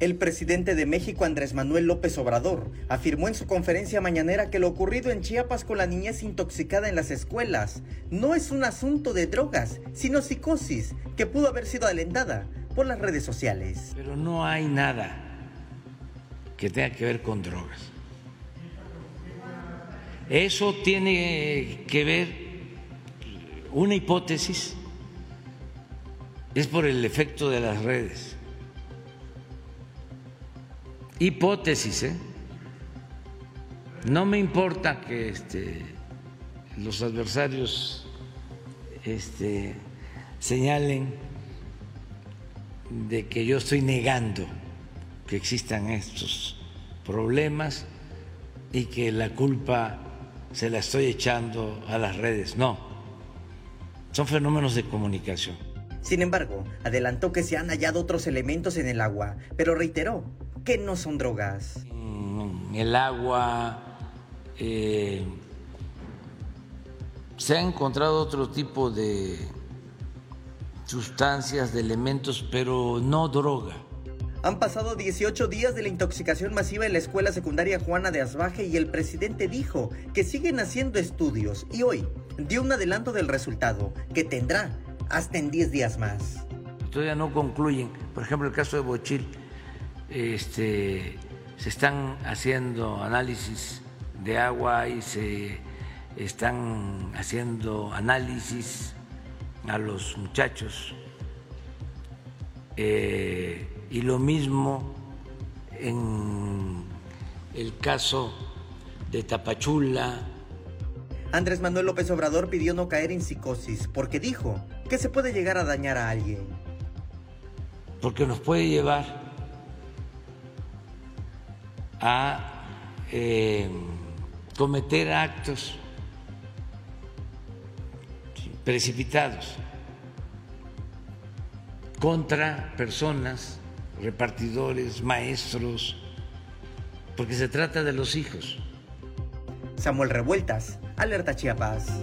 El presidente de México, Andrés Manuel López Obrador, afirmó en su conferencia mañanera que lo ocurrido en Chiapas con la niñez intoxicada en las escuelas no es un asunto de drogas, sino psicosis que pudo haber sido alentada por las redes sociales. Pero no hay nada que tenga que ver con drogas. Eso tiene que ver una hipótesis, es por el efecto de las redes hipótesis, ¿eh? No me importa que este, los adversarios este, señalen de que yo estoy negando que existan estos problemas y que la culpa se la estoy echando a las redes. No, son fenómenos de comunicación. Sin embargo, adelantó que se han hallado otros elementos en el agua, pero reiteró que no son drogas. El agua, eh, se ha encontrado otro tipo de sustancias, de elementos, pero no droga. Han pasado 18 días de la intoxicación masiva en la escuela secundaria Juana de Asbaje y el presidente dijo que siguen haciendo estudios y hoy dio un adelanto del resultado que tendrá hasta en 10 días más. Todavía no concluyen, por ejemplo el caso de Bochil, este, se están haciendo análisis de agua y se están haciendo análisis a los muchachos eh, y lo mismo en el caso de Tapachula. Andrés Manuel López Obrador pidió no caer en psicosis porque dijo que se puede llegar a dañar a alguien. Porque nos puede llevar a eh, cometer actos precipitados contra personas, repartidores, maestros, porque se trata de los hijos. Samuel Revueltas, Alerta Chiapas.